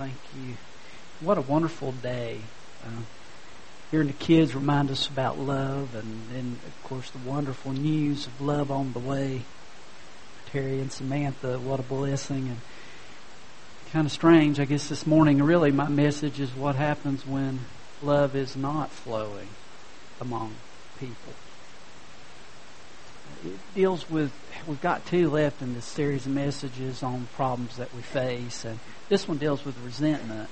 thank you. What a wonderful day. Uh, hearing the kids remind us about love, and then, of course, the wonderful news of love on the way. Terry and Samantha, what a blessing. And kind of strange, I guess, this morning. Really, my message is what happens when love is not flowing among people. It deals with, we've got two left in this series of messages on problems that we face, and this one deals with resentment.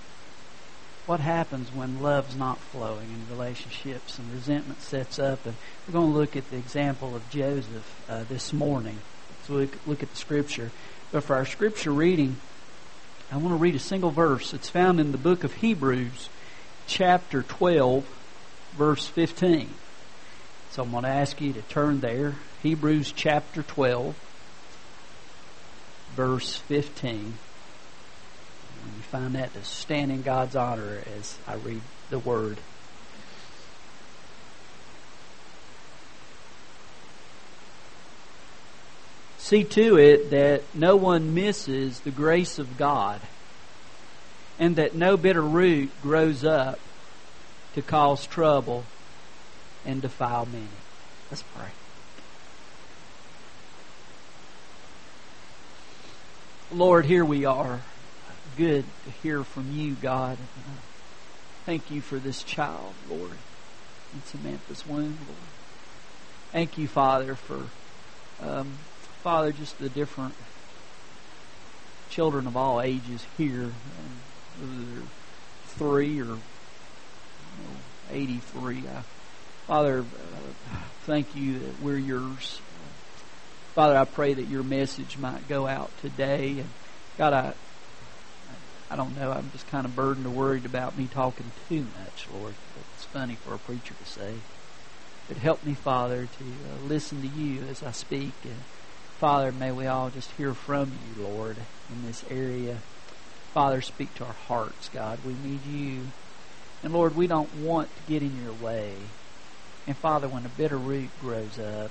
What happens when love's not flowing in relationships and resentment sets up? And we're going to look at the example of Joseph uh, this morning. So we look at the scripture. But for our scripture reading, I want to read a single verse. It's found in the book of Hebrews, chapter 12, verse 15. So I'm going to ask you to turn there. Hebrews chapter 12, verse 15. When you find that, to stand in God's honor as I read the word. See to it that no one misses the grace of God and that no bitter root grows up to cause trouble and defile many. Let's pray. Lord, here we are. Good to hear from you, God. Thank you for this child, Lord, in Samantha's womb, Lord. Thank you, Father, for um, Father, just the different children of all ages here, whether three or you know, 83. I, Father, uh, thank you that we're yours. Father, I pray that your message might go out today. And God, I, I don't know. I'm just kind of burdened or worried about me talking too much, Lord. It's funny for a preacher to say. But help me, Father, to uh, listen to you as I speak. And Father, may we all just hear from you, Lord, in this area. Father, speak to our hearts, God. We need you. And Lord, we don't want to get in your way. And Father, when a bitter root grows up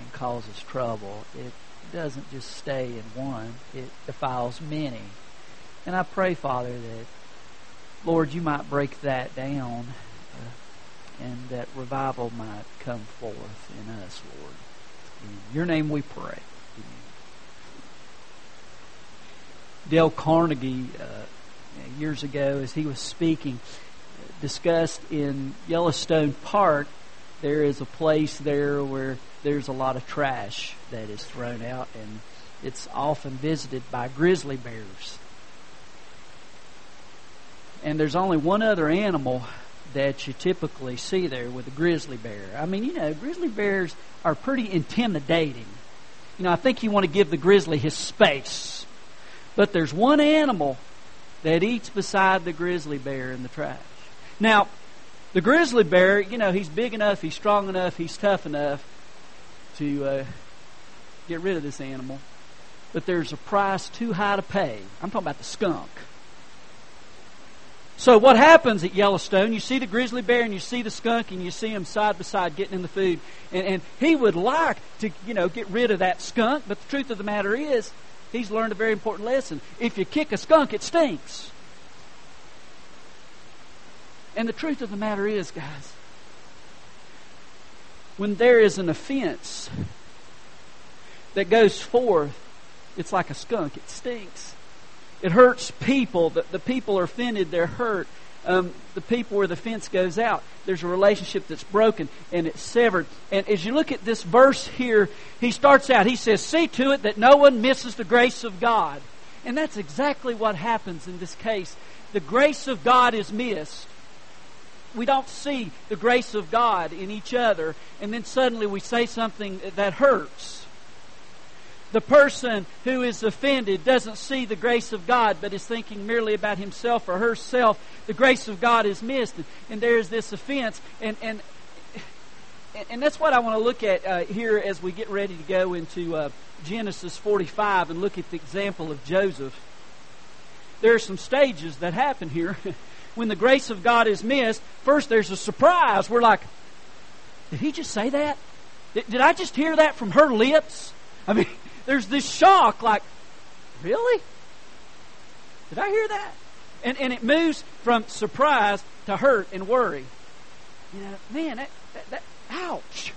and causes trouble, it doesn't just stay in one, it defiles many. And I pray, Father, that, Lord, you might break that down uh, and that revival might come forth in us, Lord. In your name we pray. Dale Carnegie, uh, years ago, as he was speaking, discussed in Yellowstone Park, there is a place there where there's a lot of trash that is thrown out, and it's often visited by grizzly bears. And there's only one other animal that you typically see there with a grizzly bear. I mean, you know, grizzly bears are pretty intimidating. You know, I think you want to give the grizzly his space. But there's one animal that eats beside the grizzly bear in the trash. Now, the grizzly bear, you know, he's big enough, he's strong enough, he's tough enough to uh, get rid of this animal. But there's a price too high to pay. I'm talking about the skunk. So what happens at Yellowstone? You see the grizzly bear and you see the skunk and you see them side by side getting in the food. And, and he would like to, you know, get rid of that skunk, but the truth of the matter is, he's learned a very important lesson. If you kick a skunk, it stinks. And the truth of the matter is, guys, when there is an offense that goes forth, it's like a skunk. It stinks. It hurts people. The, the people are offended. They're hurt. Um, the people where the fence goes out, there's a relationship that's broken and it's severed. And as you look at this verse here, he starts out, he says, See to it that no one misses the grace of God. And that's exactly what happens in this case. The grace of God is missed. We don't see the grace of God in each other, and then suddenly we say something that hurts. The person who is offended doesn't see the grace of God, but is thinking merely about himself or herself. The grace of God is missed, and there is this offense, and and and that's what I want to look at uh, here as we get ready to go into uh, Genesis 45 and look at the example of Joseph. There are some stages that happen here. when the grace of God is missed, first there's a surprise. We're like, did he just say that? Did, I just hear that from her lips? I mean, there's this shock like, really? Did I hear that? And, and it moves from surprise to hurt and worry. You know, man, that, that, that ouch.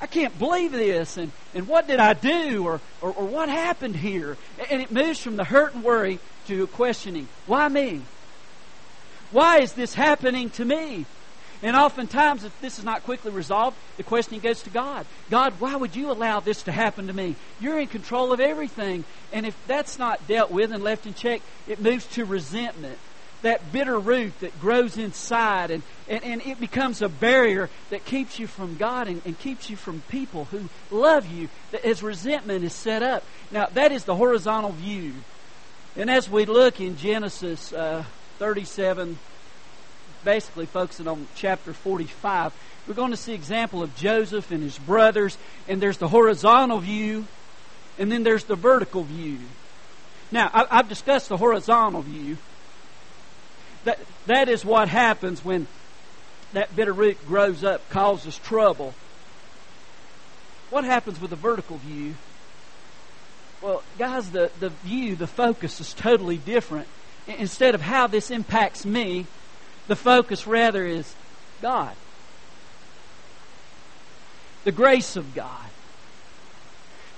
I can't believe this, and, and what did I do, or, or, or what happened here? And it moves from the hurt and worry to questioning, why me? Why is this happening to me? And oftentimes, if this is not quickly resolved, the questioning goes to God. God, why would you allow this to happen to me? You're in control of everything. And if that's not dealt with and left in check, it moves to resentment. That bitter root that grows inside, and, and, and it becomes a barrier that keeps you from God and, and keeps you from people who love you, as resentment is set up. Now, that is the horizontal view. And as we look in Genesis uh, 37, basically focusing on chapter 45. We're going to see example of Joseph and his brothers, and there's the horizontal view, and then there's the vertical view. Now, I, have discussed the horizontal view. That, that is what happens when that bitter root grows up, causes trouble. What happens with the vertical view? Well, guys, the, the view, the focus is totally different. Instead of how this impacts me, the focus, rather, is God. The grace of God.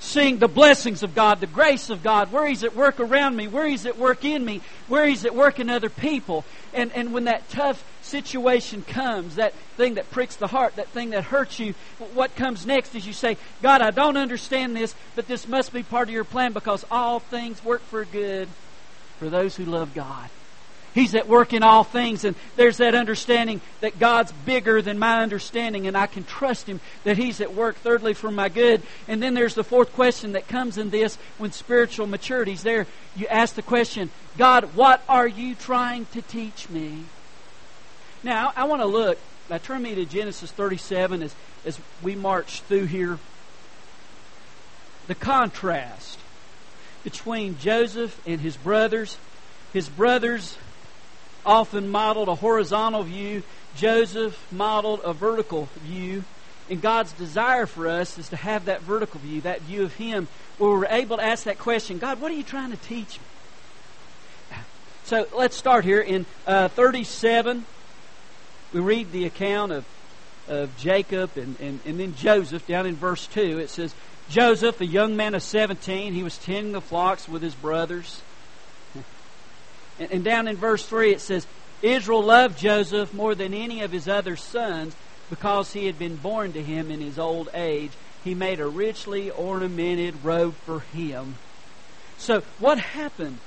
Seeing the blessings of God, the grace of God, where He's at work around me, where He's at work in me, where He's at work in other people. And, and when that tough situation comes, that thing that pricks the heart, that thing that hurts you, what comes next is you say, God, I don't understand this, but this must be part of your plan because all things work for good for those who love God. He's at work in all things, and there's that understanding that God's bigger than my understanding, and I can trust Him that He's at work, thirdly, for my good. And then there's the fourth question that comes in this when spiritual maturity's there. You ask the question, God, what are you trying to teach me? Now, I want to look. Now, turn me to Genesis 37 as, as we march through here. The contrast between Joseph and his brothers. His brothers often modeled a horizontal view. Joseph modeled a vertical view. And God's desire for us is to have that vertical view, that view of Him, where we're able to ask that question God, what are you trying to teach me? So let's start here in uh, 37. We read the account of, of Jacob and, and, and then Joseph down in verse 2. It says, Joseph, a young man of 17, he was tending the flocks with his brothers. And, down in verse 3 it says, Israel loved Joseph more than any of his other sons because he had been born to him in his old age. He made a richly ornamented robe for him. So, what happened?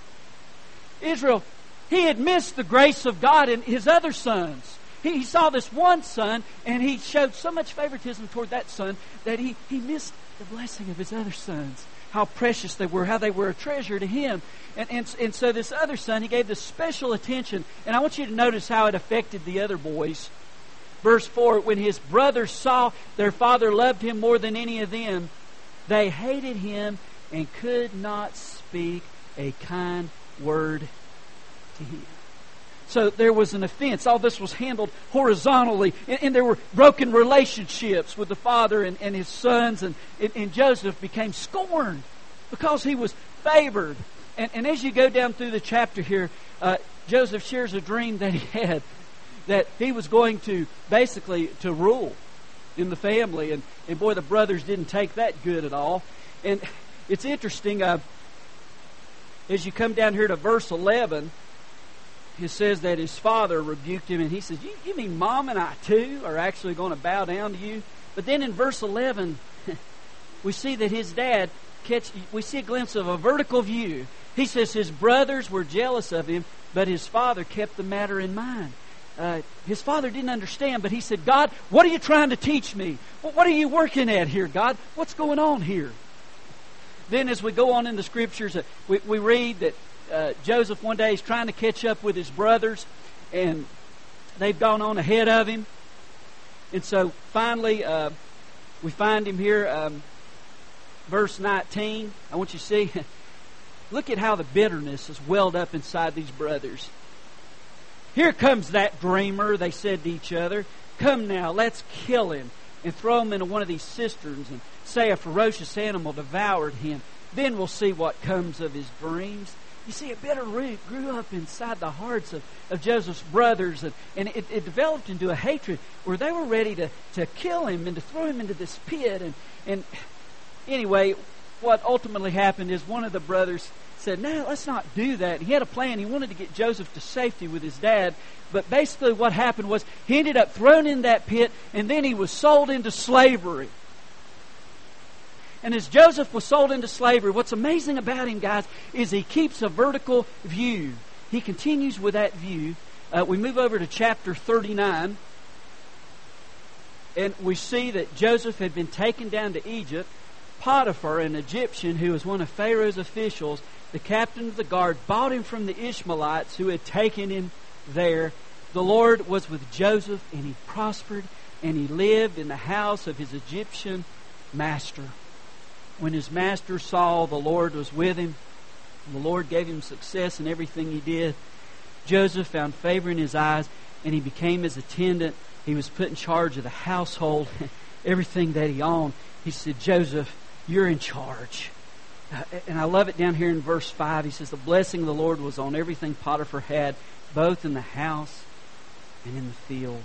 Israel, he had missed the grace of God in his other sons. He, he saw this one son, and he showed so much favoritism toward that son that he, he missed the blessing of his other sons how precious they were, how they were a treasure to him. And, and, and so this other son, he gave this special attention. And I want you to notice how it affected the other boys. Verse 4 When his brothers saw their father loved him more than any of them, they hated him and could not speak a kind word to him. So there was an offense. All this was handled horizontally. And, and there were broken relationships with the father and, and his sons. And, and, Joseph became scorned because he was favored. And, and as you go down through the chapter here, uh, Joseph shares a dream that he had that he was going to basically to rule in the family. And, and boy, the brothers didn't take that good at all. And it's interesting. Uh, as you come down here to verse 11, it says that his father rebuked him, and he says, you, you mean mom and I too are actually going to bow down to you? But then in verse 11, we see that his dad catch, we see a glimpse of a vertical view. He says his brothers were jealous of him, but his father kept the matter in mind. Uh, his father didn't understand, but he said, God, what are you trying to teach me? What are you working at here, God? What's going on here? Then, as we go on in the scriptures, uh, we, we read that uh, Joseph one day is trying to catch up with his brothers, and they've gone on ahead of him. And so finally, uh, we find him here, um, verse 19. I want you to see, look at how the bitterness is welled up inside these brothers. Here comes that dreamer, they said to each other. Come now, let's kill him and throw him into one of these cisterns and say a ferocious animal devoured him. Then we'll see what comes of his dreams. You see, a bitter root grew up inside the hearts of, of Joseph's brothers, and, and it, it developed into a hatred where they were ready to, to kill him and to throw him into this pit. And, and anyway, what ultimately happened is one of the brothers said, No, let's not do that. He had a plan. He wanted to get Joseph to safety with his dad. But basically, what happened was he ended up thrown in that pit, and then he was sold into slavery. And as Joseph was sold into slavery, what's amazing about him, guys, is he keeps a vertical view. He continues with that view. Uh, we move over to chapter 39, and we see that Joseph had been taken down to Egypt. Potiphar, an Egyptian who was one of Pharaoh's officials, the captain of the guard, bought him from the Ishmaelites who had taken him there. The Lord was with Joseph, and he prospered, and he lived in the house of his Egyptian master when his master saw the Lord was with him, the Lord gave him success in everything he did. Joseph found favor in his eyes, and he became his attendant. He was put in charge of the household, everything that he owned. He said, Joseph, you're in charge. Uh, and I love it down here in verse 5. He says, The blessing of the Lord was on everything Potiphar had, both in the house and in the field.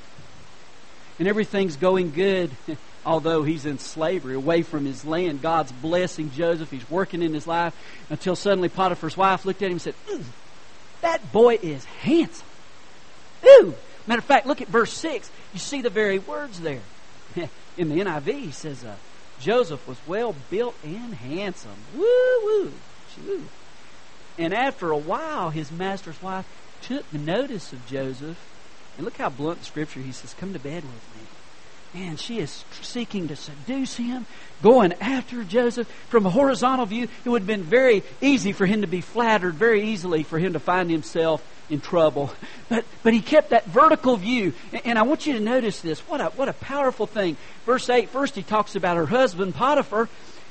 And everything's going good. although he's in slavery, away from his land. God's blessing Joseph. He's working in his life until suddenly Potiphar's wife looked at him and said, mm, That boy is handsome. Ooh! Matter of fact, look at verse 6. You see the very words there. in the NIV, he says, uh, Joseph was well built and handsome. Woo woo! Woo. And after a while, his master's wife took notice of Joseph. And look how blunt the scripture. He says, Come to bed with me. Man, she is seeking to seduce him, going after Joseph. From a horizontal view, it would have been very easy for him to be flattered, very easily for him to find himself in trouble. But, but he kept that vertical view. And I want you to notice this. What a, what a powerful thing. Verse 8, first he talks about her husband, Potiphar.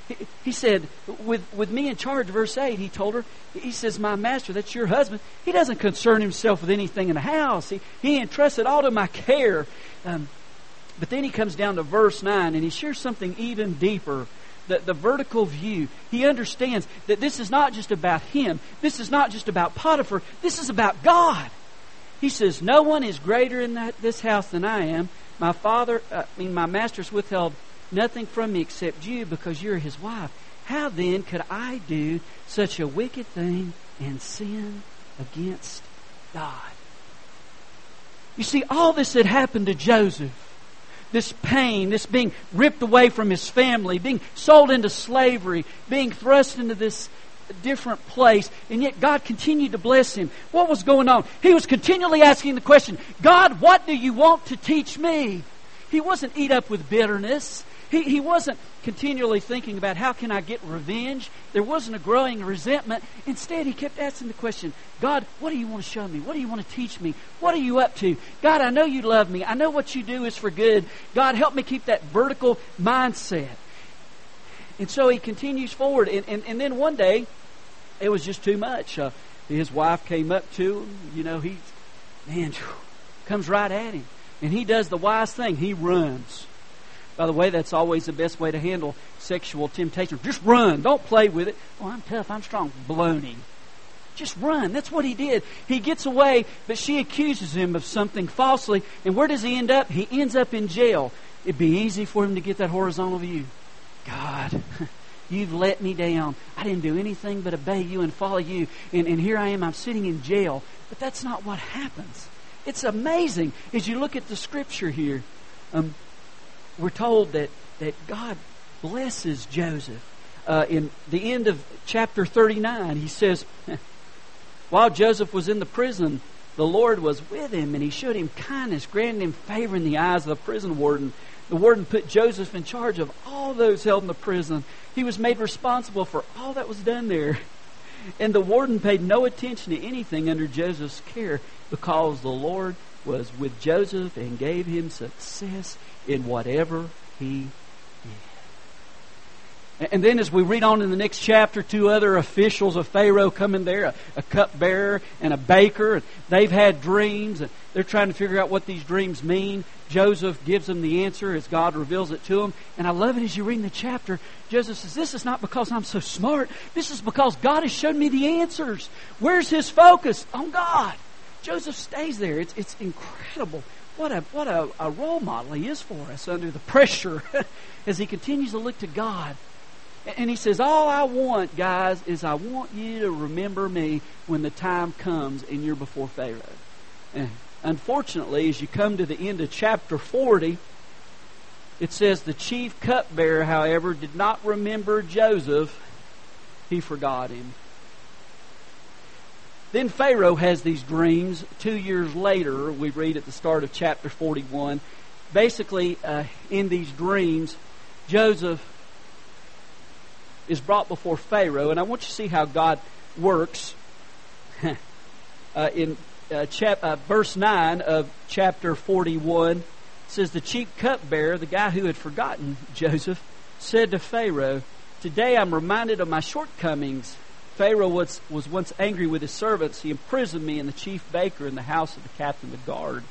He, he said, with, with me in charge, verse 8, he told her, he says, My master, that's your husband. He doesn't concern himself with anything in the house. He, he entrusted all to my care. Um, but then he comes down to verse 9 and he shares something even deeper. The, the vertical view. He understands that this is not just about him. This is not just about Potiphar. This is about God. He says, No one is greater in that, this house than I am. My father, uh, I mean, my master's withheld nothing from me except you because you're his wife. How then could I do such a wicked thing and sin against God? You see, all this had happened to Joseph this pain, this being ripped away from his family, being sold into slavery, being thrust into this different place, and yet God continued to bless him. What was going on? He was continually asking the question, God, what do you want to teach me? He wasn't eat up with bitterness. He, he wasn't continually thinking about how can I get revenge. There wasn't a growing resentment. Instead, he kept asking the question, God, what do you want to show me? What do you want to teach me? What are you up to? God, I know you love me. I know what you do is for good. God, help me keep that vertical mindset. And so he continues forward. And, and, and then one day, it was just too much. Uh, his wife came up to him. You know, he, man, comes right at him. And he does the wise thing. He runs. By the way, that's always the best way to handle sexual temptation. Just run. Don't play with it. Oh, I'm tough. I'm strong. Baloney. Just run. That's what he did. He gets away, but she accuses him of something falsely. And where does he end up? He ends up in jail. It'd be easy for him to get that horizontal view. God, you've let me down. I didn't do anything but obey you and follow you. And, and here I am. I'm sitting in jail. But that's not what happens. It's amazing as you look at the scripture here. Um, we're told that, that God blesses Joseph. Uh, in the end of chapter 39, he says, While Joseph was in the prison, the Lord was with him, and he showed him kindness, granted him favor in the eyes of the prison warden. The warden put Joseph in charge of all those held in the prison. He was made responsible for all that was done there. And the warden paid no attention to anything under Joseph's care because the Lord was with Joseph and gave him success in whatever he did. And then as we read on in the next chapter, two other officials of Pharaoh come in there, a, a cupbearer and a baker. And They've had dreams. And they're trying to figure out what these dreams mean. Joseph gives them the answer as God reveals it to them. And I love it as you read in the chapter. Joseph says, This is not because I'm so smart. This is because God has shown me the answers. Where's his focus? On God. Joseph stays there. It's, it's incredible. What a, what a, a role model he is for us under the pressure as he continues to look to God and he says, All I want, guys, is I want you to remember me when the time comes and you're before Pharaoh. And unfortunately, as you come to the end of chapter 40, it says the chief cupbearer, however, did not remember Joseph. He forgot him. Then Pharaoh has these dreams. Two years later, we read at the start of chapter 41. Basically, uh, in these dreams, Joseph is brought before Pharaoh, and I want you to see how God works. uh, in uh, chap- uh, verse 9 of chapter 41, says, The chief cupbearer, the guy who had forgotten Joseph, said to Pharaoh, Today I'm reminded of my shortcomings. Pharaoh was, was once angry with his servants. He imprisoned me and the chief baker in the house of the captain of the guard.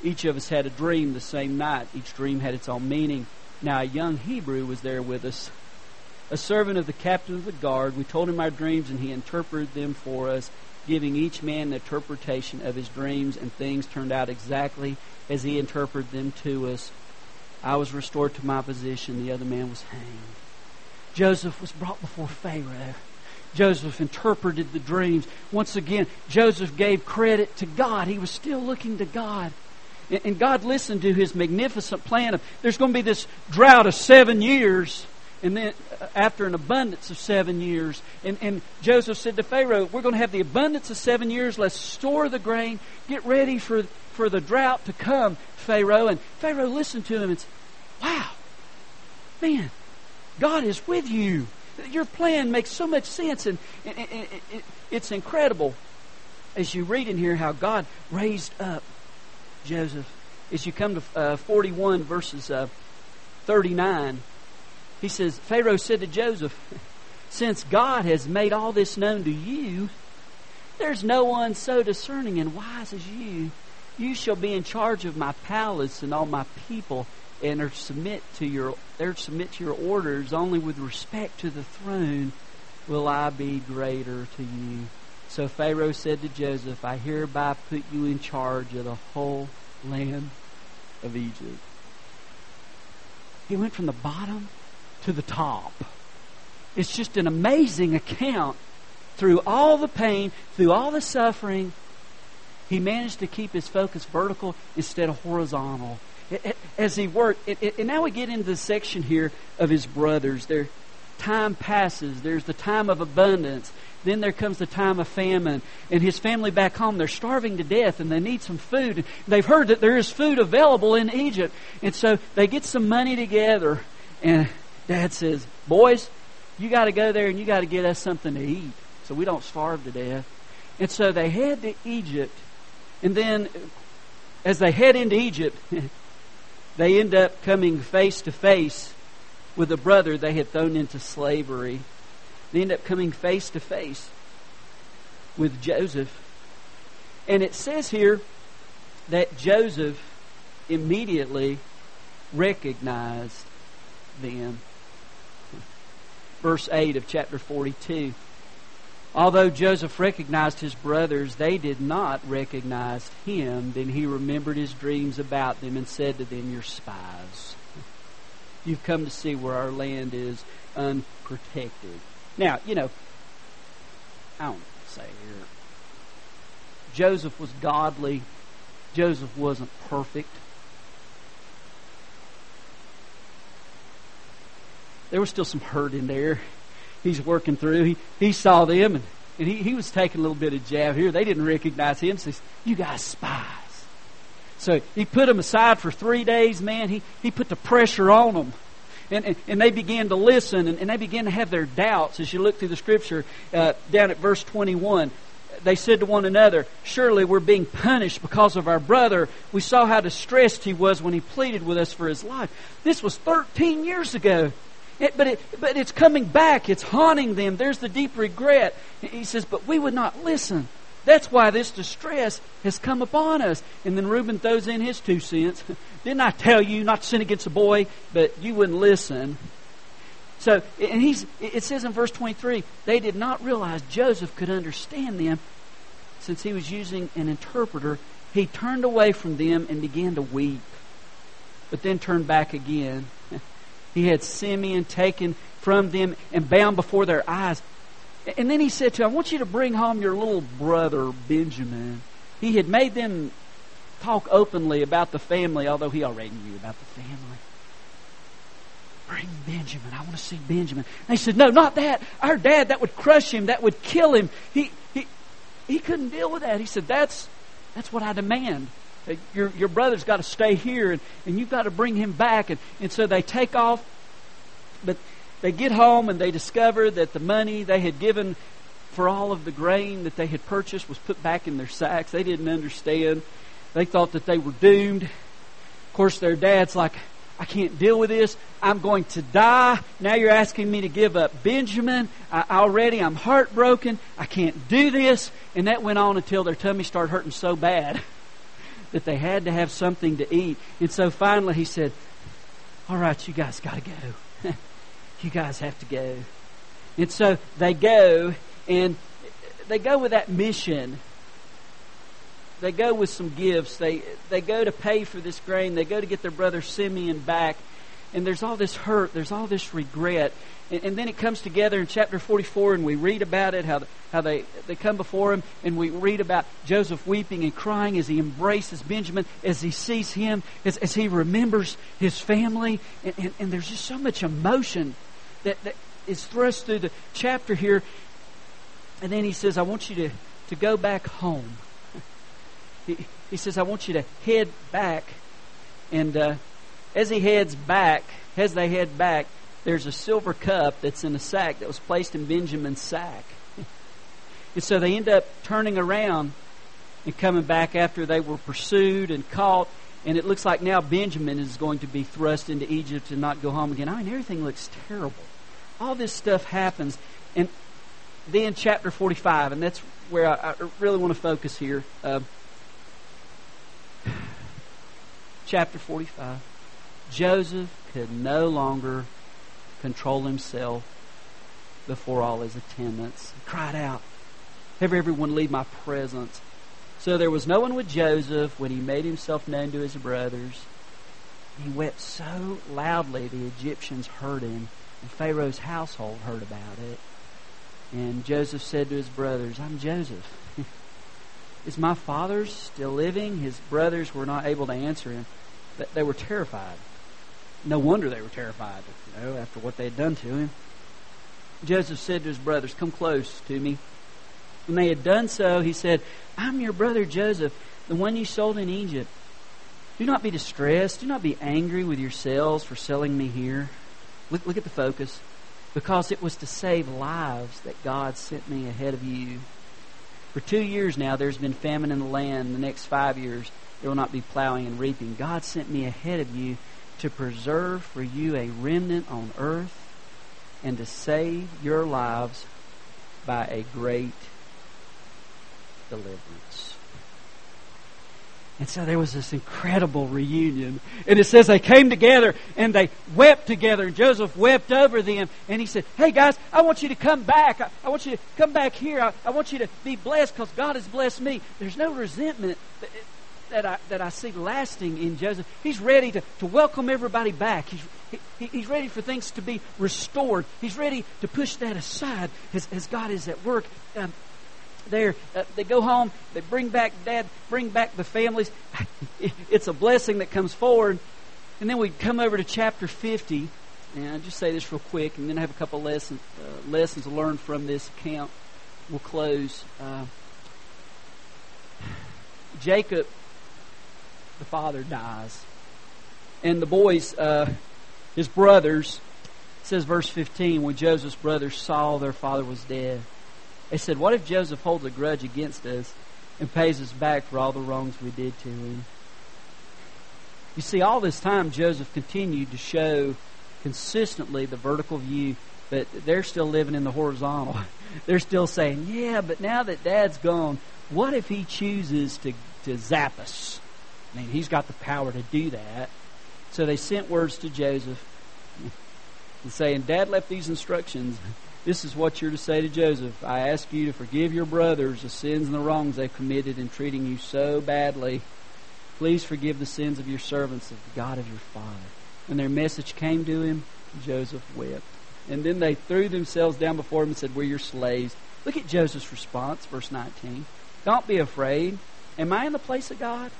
Each of us had a dream the same night. Each dream had its own meaning. Now a young Hebrew was there with us a servant of the captain of the guard. We told him our dreams, and he interpreted them for us, giving each man an interpretation of his dreams, and things turned out exactly as he interpreted them to us. I was restored to my position. The other man was hanged. Joseph was brought before Pharaoh. Joseph interpreted the dreams. Once again, Joseph gave credit to God. He was still looking to God. And God listened to his magnificent plan of there's going to be this drought of seven years and then uh, after an abundance of seven years. And, and Joseph said to Pharaoh, We're going to have the abundance of seven years. Let's store the grain. Get ready for, for the drought to come, Pharaoh. And Pharaoh listened to him and said, Wow, man, God is with you. Your plan makes so much sense, and, it's incredible as you read in here how God raised up Joseph. As you come to uh, 41 verses uh, 39, he says, Pharaoh said to Joseph, Since God has made all this known to you, there's no one so discerning and wise as you. You shall be in charge of my palace and all my people, and are submit to your they submit to your orders. Only with respect to the throne will I be greater to you. So Pharaoh said to Joseph, I hereby put you in charge of the whole land of Egypt. He went from the bottom to the top. It's just an amazing account. Through all the pain, through all the suffering, he managed to keep his focus vertical instead of horizontal. As he worked, and now we get into the section here of his brothers. Their time passes. There's the time of abundance. Then there comes the time of famine. And his family back home, they're starving to death and they need some food. And they've heard that there is food available in Egypt. And so they get some money together. And Dad says, Boys, you got to go there and you got to get us something to eat so we don't starve to death. And so they head to Egypt. And then, as they head into Egypt, they end up coming face to face with a brother they had thrown into slavery. They end up coming face to face with Joseph. And it says here that Joseph immediately recognized them verse 8 of chapter 42. Although Joseph recognized his brothers, they did not recognize him. Then he remembered his dreams about them and said to them, You're spies. You've come to see where our land is unprotected. Now, you know, I don't say here. Joseph was godly. Joseph wasn't perfect. there was still some hurt in there. He's working through. He, he saw them, and, and he, he was taking a little bit of jab here. They didn't recognize him. He says, You guys spies. So he put them aside for three days, man. He, he put the pressure on them. And, and, and, they began to listen and, and, they began to have their doubts as you look through the scripture uh, down at verse 21 they said to one another surely we're being punished because of our brother we saw how distressed he was when he pleaded with us for his life this was 13 years ago It, but, it, but it's coming back. It's haunting them. There's the deep regret. He says, but we would not listen. That's why this distress has come upon us. And then Reuben throws in his two cents. Didn't I tell you not to sin against a boy, but you wouldn't listen? So, and he's, it says in verse 23, they did not realize Joseph could understand them since he was using an interpreter. He turned away from them and began to weep, but then turned back again. He had Simeon taken from them and bound before their eyes. And then he said to him, I want you to bring home your little brother, Benjamin. He had made them talk openly about the family, although he already knew about the family. Bring Benjamin. I want to see Benjamin. And he said, No, not that. Our dad, that would crush him. That would kill him. He, he, he couldn't deal with that. He said, That's, that's what I demand. Your, your brother's got to stay here, and, and you've got to bring him back. And, and so they take off. But they get home and they discover that the money they had given for all of the grain that they had purchased was put back in their sacks. They didn't understand. They thought that they were doomed. Of course, their dad's like, I can't deal with this. I'm going to die. Now you're asking me to give up Benjamin. I, already, I'm heartbroken. I can't do this. And that went on until their tummy started hurting so bad that they had to have something to eat. And so finally he said, All right, you guys got to go. you guys have to go. And so they go, and they go with that mission. They go with some gifts. They, they go to pay for this grain. They go to get their brother Simeon back. And there's all this hurt. There's all this regret. And, and then it comes together in chapter 44, and we read about it, how, the, how they, they come before him, and we read about Joseph weeping and crying as he embraces Benjamin, as he sees him, as, as he remembers his family. And, and, and there's just so much emotion that, that is thrust through the chapter here. And then he says, I want you to, to go back home. He, he says, I want you to head back. And uh, as he heads back, as they head back, there's a silver cup that's in a sack that was placed in Benjamin's sack. and so they end up turning around and coming back after they were pursued and caught. And it looks like now Benjamin is going to be thrust into Egypt and not go home again. I mean, everything looks terrible. All this stuff happens. And then chapter 45, and that's where I, I really want to focus here. Uh, chapter 45. Joseph could no longer control himself before all his attendants. He cried out, Have everyone leave my presence. So there was no one with Joseph when he made himself known to his brothers. He wept so loudly the Egyptians heard him, and Pharaoh's household heard about it. And Joseph said to his brothers, I'm Joseph. Is my father still living? His brothers were not able to answer him. They were terrified. No wonder they were terrified, you know, after what they had done to him. Joseph said to his brothers, Come close to me. When they had done so, he said, I'm your brother Joseph, the one you sold in Egypt. Do not be distressed. Do not be angry with yourselves for selling me here. Look, look at the focus. Because it was to save lives that God sent me ahead of you. For two years now, there's been famine in the land. The next five years, there will not be plowing and reaping. God sent me ahead of you to preserve for you a remnant on earth and to save your lives by a great deliverance. And so there was this incredible reunion. And it says they came together and they wept together. And Joseph wept over them. And he said, Hey guys, I want you to come back. I, I want you to come back here. I, I want you to be blessed because God has blessed me. There's no resentment that I, that I see lasting in Joseph. He's ready to, to welcome everybody back. He's, he, he's ready for things to be restored. He's ready to push that aside as, as God is at work. Um, there, uh, they go home, they bring back dad, bring back the families. it's a blessing that comes forward. And then we come over to chapter 50. And I'll just say this real quick, and then I have a couple lessons, uh, lessons learned from this account. We'll close. Uh, Jacob the father dies. And the boys, uh, his brothers, says verse 15, when Joseph's brothers saw their father was dead, they said, What if Joseph holds a grudge against us and pays us back for all the wrongs we did to him? You see, all this time, Joseph continued to show consistently the vertical view, but they're still living in the horizontal. they're still saying, yeah, but now that dad's gone, what if he chooses to, to zap us? I mean, he's got the power to do that. So they sent words to Joseph and saying, Dad left these instructions. This is what you're to say to Joseph. I ask you to forgive your brothers the sins and the wrongs they've committed in treating you so badly. Please forgive the sins of your servants of the God of your father. When their message came to him, Joseph wept. And then they threw themselves down before him and said, We're your slaves. Look at Joseph's response, verse 19. Don't be afraid. Am I in the place of God?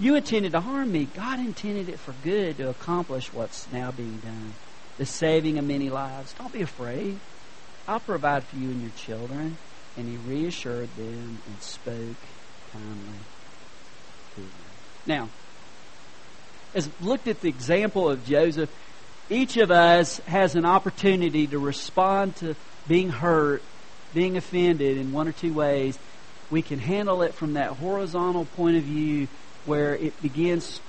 You intended to harm me. God intended it for good to accomplish what's now being done the saving of many lives. Don't be afraid. I'll provide for you and your children. And he reassured them and spoke kindly to them. Now, as looked at the example of Joseph, each of us has an opportunity to respond to being hurt, being offended in one or two ways. We can handle it from that horizontal point of view where it begins,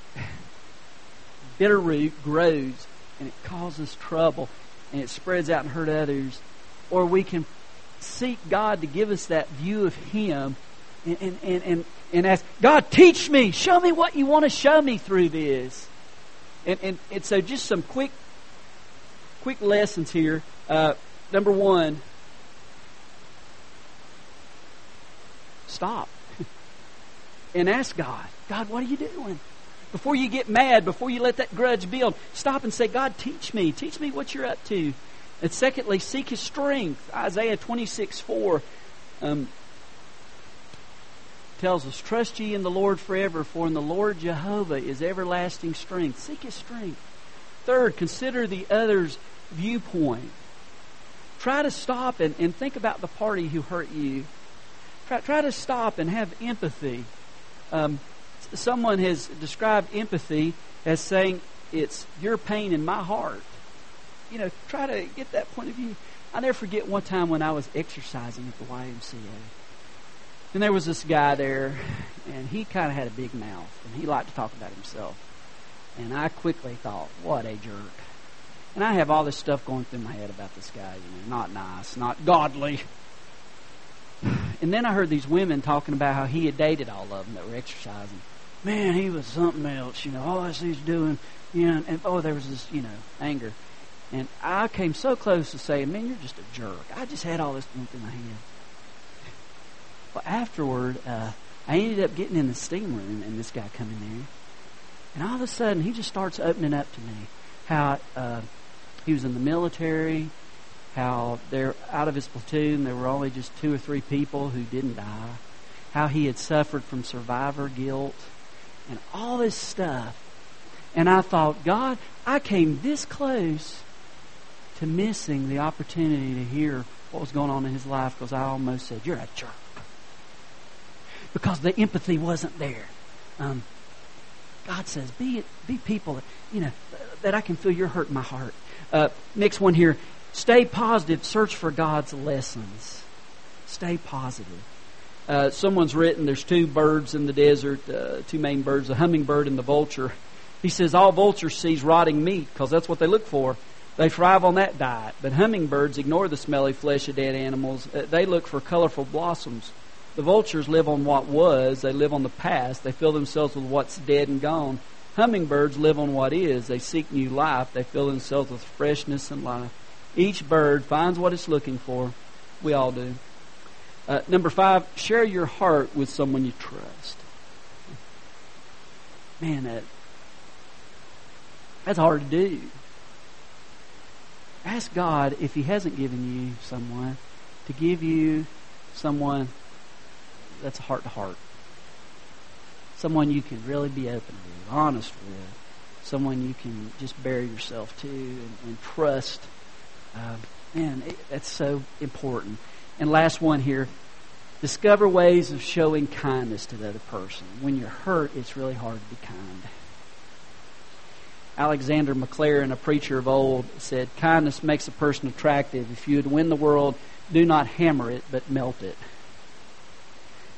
bitter root grows, and it causes trouble, and it spreads out and hurt others. Or we can seek God to give us that view of Him and, and, and, and, and ask, God, teach me. Show me what you want to show me through this. And, and, and so just some quick, quick lessons here. Uh, number one, stop and ask God, God, what are you doing? Before you get mad, before you let that grudge build, stop and say, God, teach me. Teach me what you're up to. And secondly, seek His strength. Isaiah 26, 4 um, tells us, Trust ye in the Lord forever, for in the Lord Jehovah is everlasting strength. Seek His strength. Third, consider the other's viewpoint. Try to stop and, and think about the party who hurt you. Try, try to stop and have empathy. Um, someone has described empathy as saying, It's your pain in my heart. You know, try to get that point of view. I never forget one time when I was exercising at the YMCA. And there was this guy there, and he kind of had a big mouth, and he liked to talk about himself. And I quickly thought, what a jerk. And I have all this stuff going through my head about this guy, you know, not nice, not godly. And then I heard these women talking about how he had dated all of them that were exercising man, he was something else, you know, all this he's doing, you know, and oh, there was this, you know, anger. And I came so close to saying, man, you're just a jerk. I just had all this going in my head. But afterward, uh, I ended up getting in the steam room, and this guy come in there. And all of a sudden, he just starts opening up to me how uh, he was in the military, how they're out of his platoon, there were only just two or three people who didn't die, how he had suffered from survivor guilt, and all this stuff. And I thought, God, I came this close to missing the opportunity to hear what was going on in his life because I almost said, You're a jerk. Because the empathy wasn't there. Um, God says, be, be people that, you know, that I can feel your hurt in my heart. Uh, next one here. Stay positive. Search for God's lessons. Stay positive. Uh, someone's written there's two birds in the desert, uh, two main birds, the hummingbird and the vulture. He says all vultures sees rotting meat because that's what they look for. They thrive on that diet. But hummingbirds ignore the smelly flesh of dead animals. Uh, they look for colorful blossoms. The vultures live on what was. They live on the past. They fill themselves with what's dead and gone. Hummingbirds live on what is. They seek new life. They fill themselves with freshness and life. Each bird finds what it's looking for. We all do. Uh, number five, share your heart with someone you trust. Man, that, that's hard to do. Ask God if He hasn't given you someone to give you someone that's heart to heart. Someone you can really be open with, honest with. Someone you can just bury yourself to and, and trust. Uh, man, it, that's so important. And last one here discover ways of showing kindness to the other person. When you're hurt, it's really hard to be kind. Alexander Maclaren, a preacher of old, said, Kindness makes a person attractive. If you would win the world, do not hammer it, but melt it.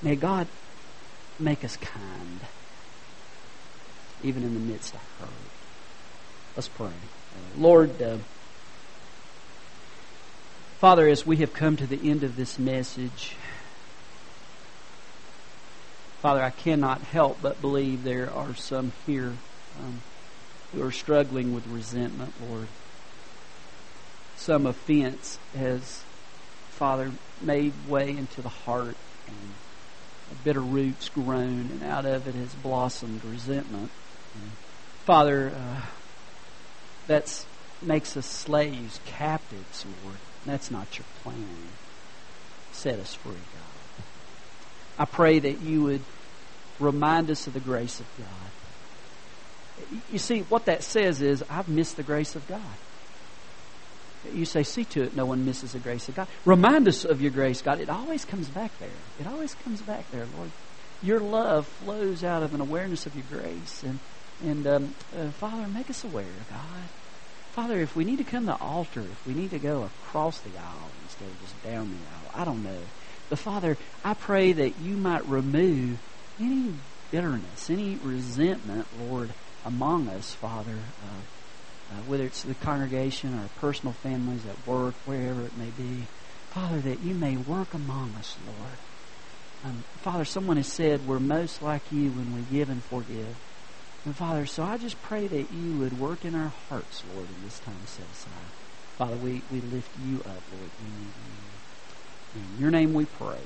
May God make us kind, even in the midst of hurt. Let's pray. Lord, uh, Father, as we have come to the end of this message, Father, I cannot help but believe there are some here um, who are struggling with resentment, Lord. Some offense has, Father, made way into the heart and bitter roots grown, and out of it has blossomed resentment. Father, uh, that makes us slaves, captives, Lord. That's not your plan. Set us free, God. I pray that you would remind us of the grace of God. You see, what that says is, I've missed the grace of God. You say, see to it, no one misses the grace of God. Remind us of your grace, God. It always comes back there. It always comes back there, Lord. Your love flows out of an awareness of your grace. And, and um, uh, Father, make us aware, God. Father, if we need to come to the altar, if we need to go across the aisle instead of just down the aisle, I don't know. But Father, I pray that you might remove any bitterness, any resentment, Lord, among us, Father. Uh, uh, whether it's the congregation or personal families at work, wherever it may be. Father, that you may work among us, Lord. Um, Father, someone has said we're most like you when we give and forgive. And Father, so I just pray that you would work in our hearts, Lord, in this time set aside. Father, we, we lift you up, Lord. We need you. In your name we pray.